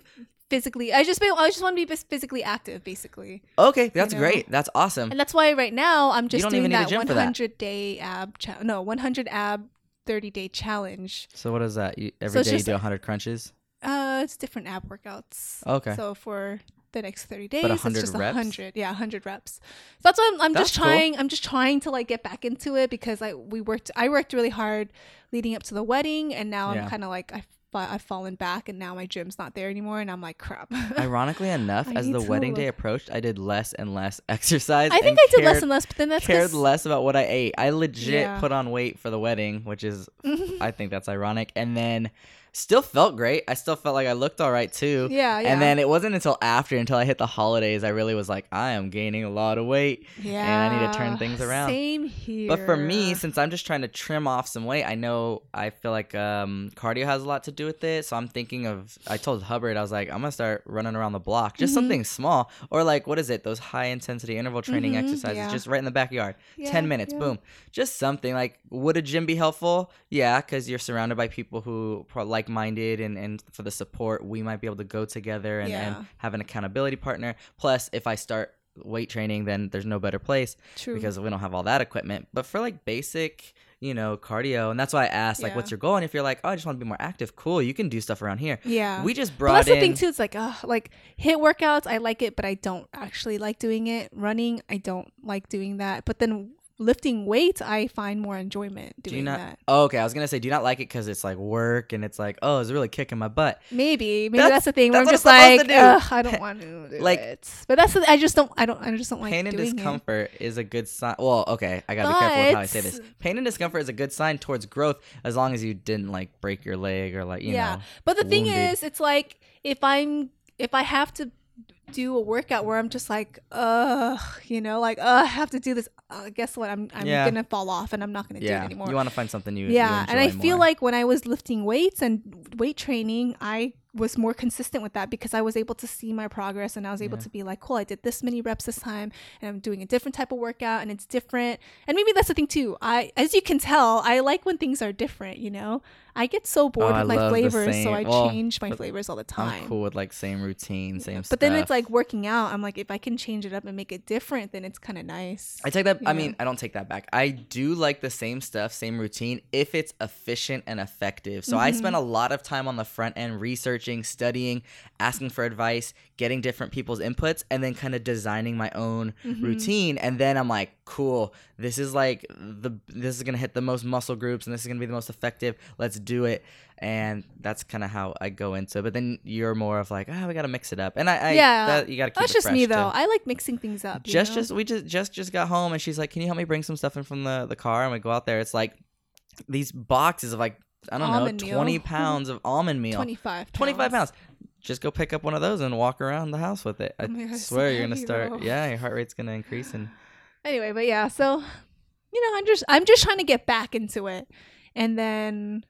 S4: physically. I just be- I just want to be physically active, basically.
S3: okay, that's
S4: know?
S3: great. That's awesome.
S4: And that's why right now I'm just doing
S3: even need a
S4: that
S3: gym for that.
S4: 100 day ab cha- no 100 ab 30 day challenge.
S3: So what is that? You, every
S4: So
S3: day you do 100 crunches.
S4: Uh, it's different ab workouts.
S3: Okay.
S4: So for the next 30 days,
S3: 100
S4: it's just
S3: reps?
S4: 100. Yeah, 100 reps. So that's why I'm, I'm
S3: That's
S4: just
S3: cool.
S4: trying. I'm just trying to like get back into it because I we worked. I worked really hard leading up to the wedding, and now
S3: Yeah.
S4: I'm kind of like I. I've fallen back and now my gym's not there anymore and I'm like crap.
S3: Ironically enough, as the wedding day approached, I did less and less exercise.
S4: I think I did less and less, but then that's
S3: cared less about what I ate. I legit
S4: Yeah.
S3: put on weight for the wedding, which is I think that's ironic. And then still felt great. I still felt like I looked all right too.
S4: Yeah, yeah.
S3: And then it wasn't until after, until I hit the holidays, I really was like, I am gaining a lot of weight.
S4: yeah, And
S3: I need to turn things around.
S4: Same here.
S3: But for me, since I'm just trying to trim off some weight, I know I feel like um, cardio has a lot to do with it. So I'm thinking of, I told Hubbard, I was like, I'm going to start running around the block, just
S4: Mhm.
S3: something small. Or like, what is it? Those high intensity interval training
S4: Mhm,
S3: exercises,
S4: yeah.
S3: just right in the backyard.
S4: Yeah,
S3: 10 minutes,
S4: yeah.
S3: boom. Just something like, would a gym be helpful? Yeah, because you're surrounded by people who are like minded and, and for the support, we might be able to go together and, and have an accountability partner. Plus, if I start weight training, then there's no better place
S4: True.
S3: because we don't have all that equipment. But for like basic, you know, cardio, and that's why I asked, like,
S4: Yeah.
S3: what's your goal? And if you're like, oh, I just want to be more active, cool, you can do stuff around here.
S4: yeah.
S3: We just
S4: But
S3: brought
S4: that's the thing too. It's like, uh, like HIIT workouts. I like it, but I don't actually like doing it. Running, I don't like doing that. But then lifting weights, I find more enjoyment
S3: do
S4: doing
S3: you not?
S4: that.
S3: Oh, okay, I was gonna say, do you not like it because it's like work and it's like, oh, it's really kicking my butt.
S4: Maybe, maybe
S3: That's-
S4: that's, the thing. Where I'm just like,
S3: do.
S4: Ugh, I don't want to do
S3: Like-
S4: it. But that's the, I just don't. I don't. I just don't like
S3: Pain and discomfort is a good sign. Well, okay, I gotta be careful with how I say this.
S4: But-
S3: Pain and discomfort is a good sign towards growth as long as you didn't like break your leg or like you know.
S4: yeah.
S3: know.
S4: But the thing is, it's like if I'm if I have to do a workout where I'm just like, ugh, you know, like, ugh, I have to do this. Uh, guess what? I'm I'm
S3: Yeah.
S4: gonna fall off and I'm not gonna do it anymore.
S3: you want to find something you.
S4: yeah,
S3: you
S4: and I
S3: enjoy
S4: feel like when I was lifting weights and weight training, I was more consistent with that because I was able to see my progress and I was able
S3: Yeah.
S4: to be like, cool, I did this many reps this time and I'm doing a different type of workout and it's different. And maybe that's the thing too. I, as you can tell, I like when things are different. You know, I get so bored
S3: Oh, I
S4: with my flavors, so I
S3: well,
S4: change my flavors all the time.
S3: I'm cool with like same routine, same. Stuff.
S4: But then it's like working out. I'm like, if I can change it up and make it different, then it's kind of nice.
S3: I take that. I mean, I don't take that back. I do like the same stuff, same routine, if it's efficient and effective. So I
S4: Mhm.
S3: spend a lot of time on the front end researching, studying, asking for advice, getting different people's inputs, and then kind of designing my own
S4: Mhm.
S3: routine. And then I'm like, cool, this is like the this is gonna hit the most muscle groups, and this is gonna be the most effective. Let's do it. And that's kind of how I go into. it. But then you're more of like, ah, we gotta mix it up. And I, I
S4: Yeah.
S3: that, you gotta keep
S4: That's just me though.
S3: too.
S4: I like mixing things up.
S3: Just
S4: know?
S3: just we just just just got home and she's like, "Can you help me bring some stuff in from the the car?" And we go out there. It's like these boxes of like I don't
S4: Almond
S3: know,
S4: meal.
S3: twenty pounds of almond meal.
S4: 25
S3: 25 pounds. Just go pick up one of those and walk around the house with it.
S4: Oh I Oh it's so
S3: swear you're gonna start.
S4: though.
S3: Yeah, your heart rate's gonna increase and
S4: anyway but yeah so you know i'm just i'm just trying to get back into it and then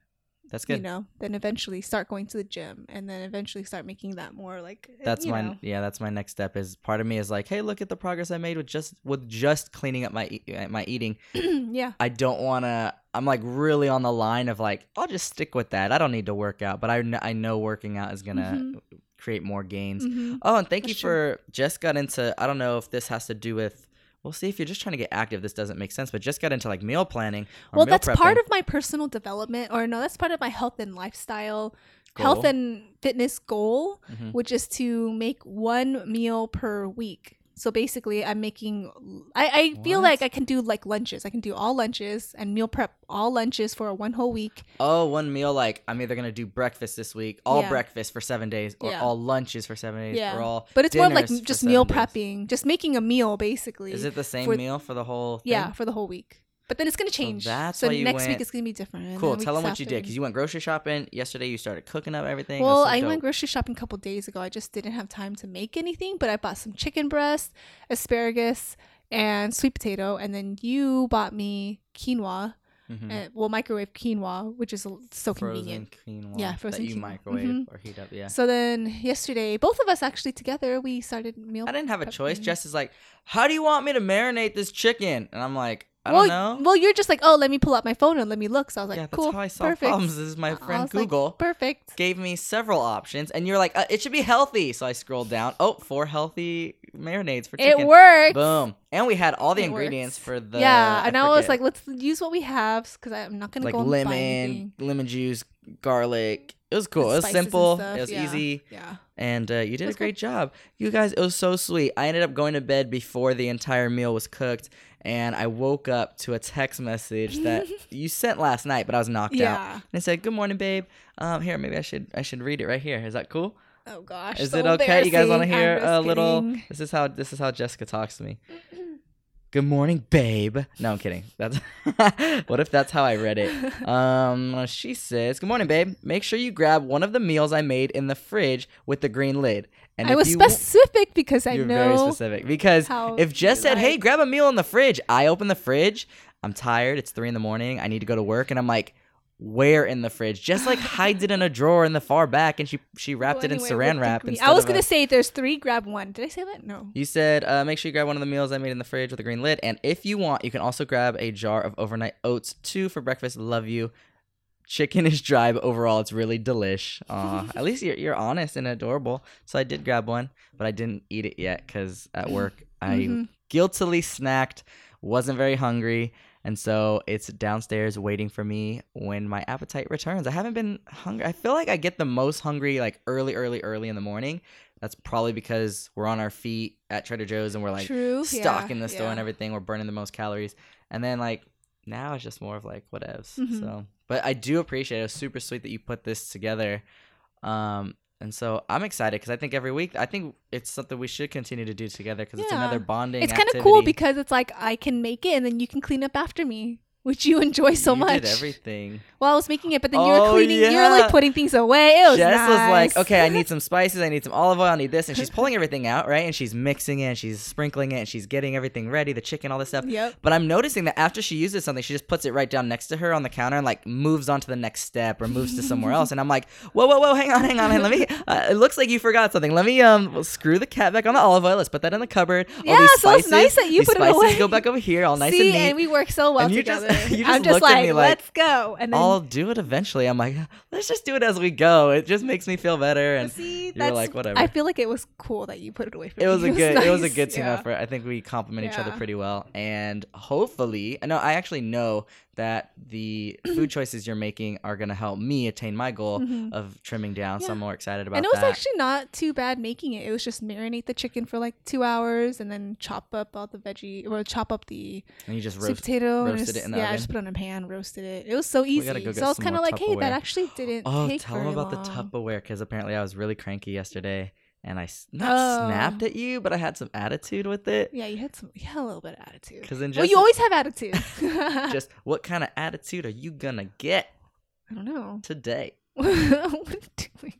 S3: That's good.
S4: you know, then eventually start going to the gym, and then eventually start making that more like.
S3: that's
S4: you
S3: my
S4: know.
S3: yeah. That's my next step. Is part of me is like, hey, look at the progress I made with just with just cleaning up my e- uh, my eating.
S4: yeah.
S3: I don't want to. I'm like really on the line of like, I'll just stick with that. I don't need to work out, but I kn- I know working out is gonna
S4: Mhm.
S3: create more gains.
S4: Mhm.
S3: Oh, and thank
S4: That's
S3: you for just got into. I don't know if this has to do with. We'll see if you're just trying to get active. This doesn't make sense, but just got into like meal planning. Or
S4: Well,
S3: meal
S4: that's part of my personal development, or no, that's part of my health and lifestyle,
S3: goal.
S4: health and fitness goal,
S3: Mhm.
S4: which is to make one meal per week. So basically, I'm making. I, I feel like I can do like lunches. I can do all lunches and meal prep all lunches for one whole week.
S3: Oh, one meal like I'm either gonna do breakfast this week, all
S4: Yeah.
S3: breakfast for seven days, or
S4: Yeah.
S3: all lunches for seven days,
S4: Yeah.
S3: or all.
S4: But it's more of like
S3: dinners for
S4: just meal
S3: seven days.
S4: prepping, just making a meal basically.
S3: Is it the same
S4: for-
S3: meal for the whole? Thing?
S4: Yeah, for the whole week. But then it's gonna change.
S3: that's
S4: so
S3: why you
S4: next week it's gonna be different.
S3: Cool. Tell them what you did because you went grocery shopping yesterday. You started cooking up everything.
S4: Well, I went grocery shopping a couple days ago. I just didn't have time to make anything, but I bought some chicken breast, asparagus, and sweet potato. And then you bought me quinoa,
S3: Mhm.
S4: and, well, microwave quinoa, which is so
S3: frozen
S4: convenient.
S3: quinoa.
S4: Yeah, frozen
S3: that you
S4: quinoa.
S3: microwave
S4: Mhm.
S3: or heat up. Yeah.
S4: So then yesterday, both of us actually together, we started meal.
S3: I didn't have a choice. Jess is like, "How do you want me to marinate this chicken?" And I'm like, "I
S4: well,
S3: don't know."
S4: well, you're just like, oh, let me pull out my phone and let me look. So I was like,
S3: yeah, that's
S4: cool,
S3: how I solve
S4: perfect.
S3: problems. This is my friend
S4: was like,
S3: Google.
S4: perfect.
S3: gave me several options, and you're like, uh, "It should be healthy." So I scrolled down. Oh, four healthy marinades for chicken.
S4: It worked.
S3: Boom. And we had all the
S4: It
S3: ingredients
S4: works.
S3: for the
S4: yeah, and I, was like, let's use what we have because I'm not gonna
S3: like
S4: go
S3: lemon, lemon juice, garlic. It was cool. It was simple.
S4: stuff,
S3: It was
S4: yeah.
S3: easy,
S4: Yeah.
S3: and uh, you did a
S4: was cool.
S3: great job. You guys, it was so sweet. I ended up going to bed before the entire meal was cooked, and I woke up to a text message that you sent last night, but I was knocked out.
S4: Yeah.
S3: And it said, "Good morning, babe. Um, here, maybe I should I should read it right here. Is that cool?
S4: Oh gosh.
S3: Is
S4: so
S3: it okay? You guys want to hear a little? This is how this is how Jessica talks to me. Good morning, babe. No, I'm kidding. That's what if that's how I read it. Um, she says, "Good morning, babe. Make sure you grab one of the meals I made in the fridge with the green lid." And
S4: I was specific because I
S3: you're very
S4: know.
S3: specific because if Jess said, "Hey, grab a meal in the fridge," I open the fridge. I'm tired. It's three in the morning. I need to go to work, and I'm like, "Where in the fridge?" Just like hides it in a drawer in the far back, and she she wrapped it in Saran wrap.
S4: I was gonna say there's three. Grab one. Did I say that? No.
S3: You said uh, make sure you grab one of the meals I made in the fridge with a green lid, and if you want, you can also grab a jar of overnight oats too for breakfast. Love you. Chicken is dry, but overall it's really delish. Aw, at least you're you're honest and adorable. So I did grab one, but I didn't eat it yet because at work I
S4: Mhm.
S3: guiltily snacked, wasn't very hungry, and so it's downstairs waiting for me when my appetite returns. I haven't been hungry. I feel like I get the most hungry like early, early, early in the morning. That's probably because we're on our feet at Trader Joe's and we're like
S4: True.
S3: stocking
S4: yeah,
S3: the store and everything. We're burning the most calories, and then like now it's just more of like whatevs.
S4: Mhm.
S3: So, but I do appreciate it. It was super sweet that you put this together. Um, and so I'm excited because I think every week I think it's something we should continue to do together because it's another bonding.
S4: It's kind of cool because it's like I can make it and then you can clean up after me, which you enjoy so
S3: You
S4: much.
S3: Did everything.
S4: Well, I was making it, but then you were
S3: Oh,
S4: cleaning. You were like putting things away. It was
S3: Jess was like, okay, I need some spices, I need some olive oil, I need this, and she's pulling everything out, right? And she's mixing it, and she's sprinkling it, and she's getting everything ready, the chicken, all this stuff.
S4: Yep.
S3: But I'm noticing that after she uses something, she just puts it right down next to her on the counter and like moves on to the next step or moves to somewhere else. And I'm like, whoa, whoa, whoa, hang on, hang on, let me. Uh, it looks like you forgot something. Let me um screw the cat back on the olive oil. Let's put that in the cupboard. All
S4: Yeah,
S3: these
S4: so it's
S3: spices,
S4: nice that you put it
S3: spices
S4: away.
S3: go back over here, all nice
S4: See,
S3: and neat.
S4: And we work so well
S3: And
S4: together.
S3: you just
S4: I'm just like,
S3: me like,
S4: let's go. And then
S3: I'll do it eventually. I'm like, let's just do it as we go. It just makes me feel better. And
S4: see, you're
S3: like, whatever.
S4: I feel like it was cool that you put it away from
S3: it was
S4: me.
S3: a good it was a good team
S4: Yeah.
S3: effort. I think we complement each other pretty well. And hopefully, no, I actually know that the food choices you're making are gonna help me attain my goal
S4: Mhm.
S3: of trimming down. So I'm more excited about
S4: And it was
S3: that.
S4: actually not too bad making it. It was just marinate the chicken for like two hours and then chop up all the veggie or chop up the
S3: and you just
S4: sweet
S3: roast.
S4: potato. and
S3: roasted it in the
S4: yeah, I just put it on a pan, roasted it. It was so easy.
S3: go
S4: so I was kind of like, hey, that actually didn't
S3: Oh, tell them about
S4: long.
S3: the Tupperware because apparently I was really cranky yesterday and I s- not
S4: Oh.
S3: snapped at you, but I had some attitude with it.
S4: Yeah, you had some, you had a little bit of attitude.
S3: Because then
S4: Well,
S3: just
S4: you always have attitude.
S3: just what kind of attitude are you gonna get
S4: I don't know.
S3: today?
S4: what are you doing?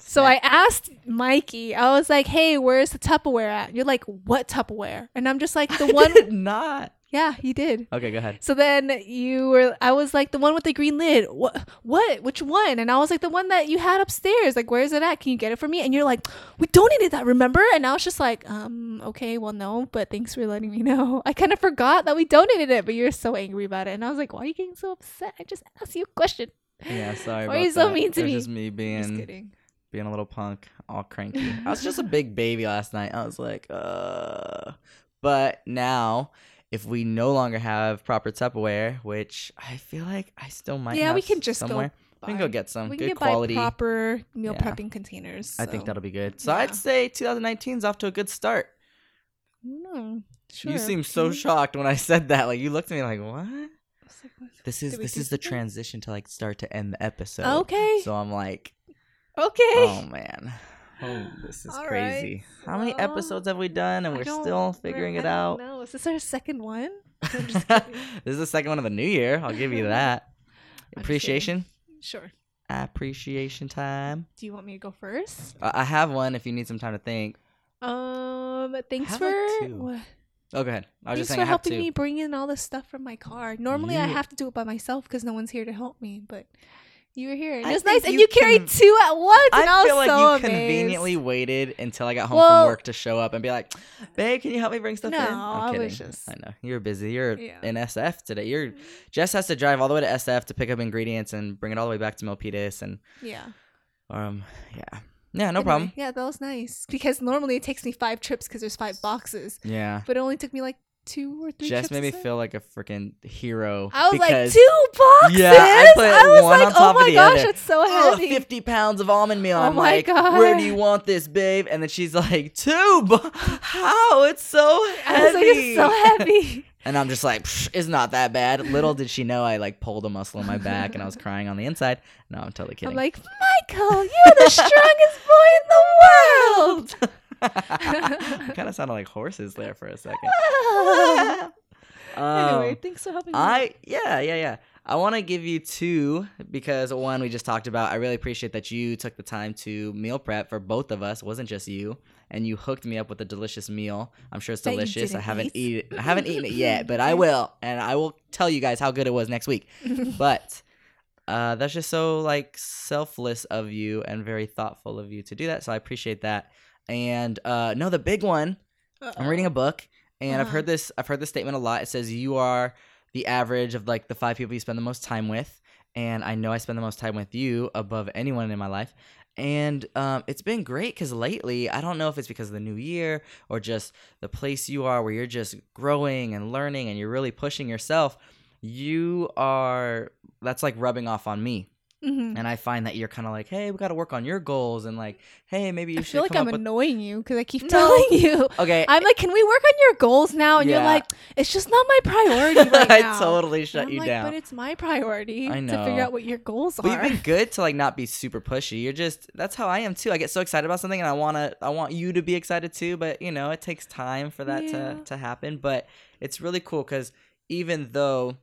S4: So I asked Mikey, I was like, hey, where's the Tupperware at? You're like, what Tupperware? And I'm just like, the
S3: I
S4: one
S3: did not.
S4: Yeah, you did.
S3: Okay, go ahead.
S4: So then you were, I was like the one with the green lid. What? What? Which one? And I was like the one that you had upstairs. Like, where is it at? Can you get it for me? And you're like, we donated that, remember? And I was just like, um, okay, well, no, but thanks for letting me know. I kind of forgot that we donated it, but you're so angry about it. And I was like, why are you getting so upset? I just asked you a question.
S3: Yeah, sorry
S4: Why are you so
S3: that.
S4: mean to me?
S3: just me
S4: Just
S3: being
S4: kidding.
S3: being a little punk, all cranky. I was just a big baby last night. I was like, uh. But now, if we no longer have proper Tupperware, which I feel like I still might
S4: Yeah,
S3: have
S4: we can just go
S3: somewhere. we can go get some
S4: we can
S3: good
S4: get
S3: quality.
S4: buy proper meal
S3: Yeah.
S4: prepping containers.
S3: I think that'll be good. So
S4: yeah.
S3: I'd say 2019 is off to a good start.
S4: Hmm, no, sure.
S3: You seem so shocked when I said that. Like you looked at me like, "What?"
S4: Like.
S3: This is this is the transition to like start to end the episode.
S4: Okay.
S3: So I'm like,
S4: Okay.
S3: oh man, oh this is
S4: All right.
S3: crazy. How many episodes have we done, and we're still figuring it out?
S4: know. Is this our second one? I'm just
S3: this is the second one of the new year. I'll give you that.
S4: I'm just kidding.
S3: Appreciation,
S4: Sure.
S3: appreciation time.
S4: Do you want me to go first?
S3: Uh, I have one if you need some time to think.
S4: Um, thanks for
S3: like,
S4: what?
S3: Oh, go ahead. I was
S4: Thanks
S3: just
S4: for
S3: saying I have
S4: helping
S3: two.
S4: me bring in all the stuff from my car. Normally, I have to do it by myself because no one's here to help me. But you were here, and it was nice. And
S3: you
S4: carried
S3: can-
S4: two at once, and I,
S3: I
S4: was
S3: feel like
S4: so
S3: you
S4: amazed.
S3: conveniently waited until I got home
S4: Well-
S3: from work to show up and be like, "Babe, can you help me bring stuff in?"
S4: No,
S3: I'm
S4: I
S3: kidding.
S4: was just-
S3: I know you're busy. You're
S4: Yeah.
S3: in SF today. You're Jess has to drive all the way to SF to pick up ingredients and bring it all the way back to Milpitas and
S4: Yeah.
S3: um yeah yeah no
S4: Anyway,
S3: problem.
S4: Yeah, that was nice because normally it takes me five trips because there's five boxes,
S3: Yeah,
S4: but it only took me like two or three.
S3: Jess made me feel like a freaking hero.
S4: I was like
S3: because,
S4: two boxes.
S3: Yeah, I put
S4: was
S3: one
S4: like,
S3: on oh top
S4: oh
S3: of
S4: my
S3: the
S4: gosh,
S3: other.
S4: it's so
S3: "Oh,
S4: heavy.
S3: 50 pounds of almond meal.
S4: Oh
S3: I'm
S4: my
S3: like, where do you want this, babe? And then she's like, two. bo- How? It's so heavy.
S4: I like, it's so heavy.
S3: And I'm just like, Psh, it's not that bad. Little did she know I like pulled a muscle in my back and I was crying on the inside. No, I'm totally kidding.
S4: I'm like, Michael, you're the strongest boy in the world.
S3: Kind of sounded like horses there for a second.
S4: anyway,
S3: Um,
S4: thanks for helping me.
S3: I yeah yeah yeah. I want to give you two because one we just talked about. I really appreciate that you took the time to meal prep for both of us. It wasn't just you, and you hooked me up with a delicious meal. I'm sure it's delicious. I haven't
S4: eat.
S3: eaten I haven't eaten it yet, but I will, and I will tell you guys how good it was next week. but uh, that's just so like selfless of you and very thoughtful of you to do that. So I appreciate that. And uh, no, the big one. I'm reading a book, and I've
S4: Uh-huh.
S3: heard this. I've heard this statement a lot. It says you are the average of like the five people you spend the most time with, and I know I spend the most time with you above anyone in my life. And um, it's been great because lately, I don't know if it's because of the new year or just the place you are where you're just growing and learning and you're really pushing yourself. You are, that's like rubbing off on me.
S4: Mhm.
S3: And I find that you're kind of like, hey, we got to work on your goals. And like, hey, maybe you should.
S4: I
S3: should
S4: feel like I'm
S3: with.
S4: annoying you because I keep
S3: No.
S4: telling you.
S3: Okay.
S4: I'm like, can we work on your goals now? And you're like, it's just not my priority right
S3: I
S4: now.
S3: totally shut you
S4: like,
S3: down.
S4: But it's my priority
S3: I
S4: to figure out what your goals
S3: But
S4: are.
S3: you've been good to like not be super pushy. You're just that's how I am too. I get so excited about something and I wanna I want you to be excited too, but you know, it takes time for that
S4: Yeah.
S3: to, to happen. But it's really cool because even though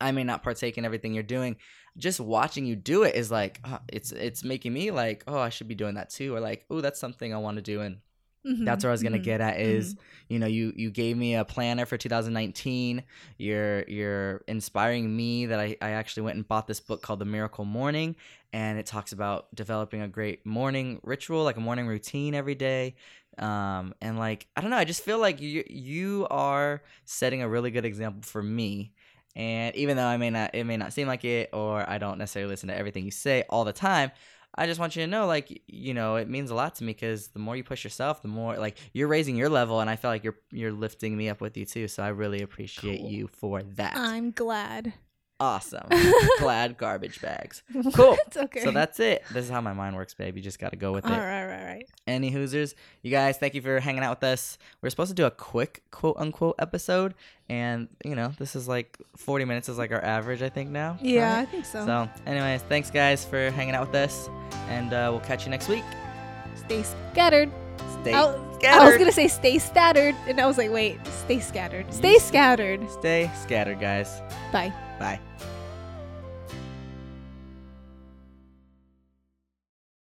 S3: I may not partake in everything you're doing, just watching you do it is like uh, it's it's making me like, oh, I should be doing that too, or like, oh, that's something I want to do, and
S4: Mhm,
S3: that's where I was gonna
S4: mhm,
S3: get at is you know you you gave me a planner for 2019 you're you're inspiring me that I, I actually went and bought this book called the miracle morning and it talks about developing a great morning ritual like a morning routine every day. Um and like i don't know i just feel like you you are setting a really good example for me and even though i may not it may not seem like it or i don't necessarily listen to everything you say all the time I just want you to know, like, you know, it means a lot to me because the more you push yourself, the more, like, you're raising your level, and I feel like you're you're lifting me up with you too. So I really appreciate
S4: Cool.
S3: you for that.
S4: I'm glad.
S3: Awesome, glad garbage bags. Cool.
S4: okay.
S3: So that's it. This is how my mind works, babe. You just got to go with
S4: all
S3: it.
S4: right, right, right.
S3: Any Hoosers, you guys, thank you for hanging out with us. We're supposed to do a quick quote unquote episode, and you know, this is like 40 minutes is like our average, I think now.
S4: Yeah,
S3: right?
S4: I think so.
S3: So, anyways, thanks guys for hanging out with us, and uh, we'll catch you next week.
S4: Stay scattered.
S3: Stay
S4: I, I was gonna say stay scattered, and I was like, wait, stay scattered. Stay scattered.
S3: Stay scattered, guys.
S4: Bye.
S3: 拜。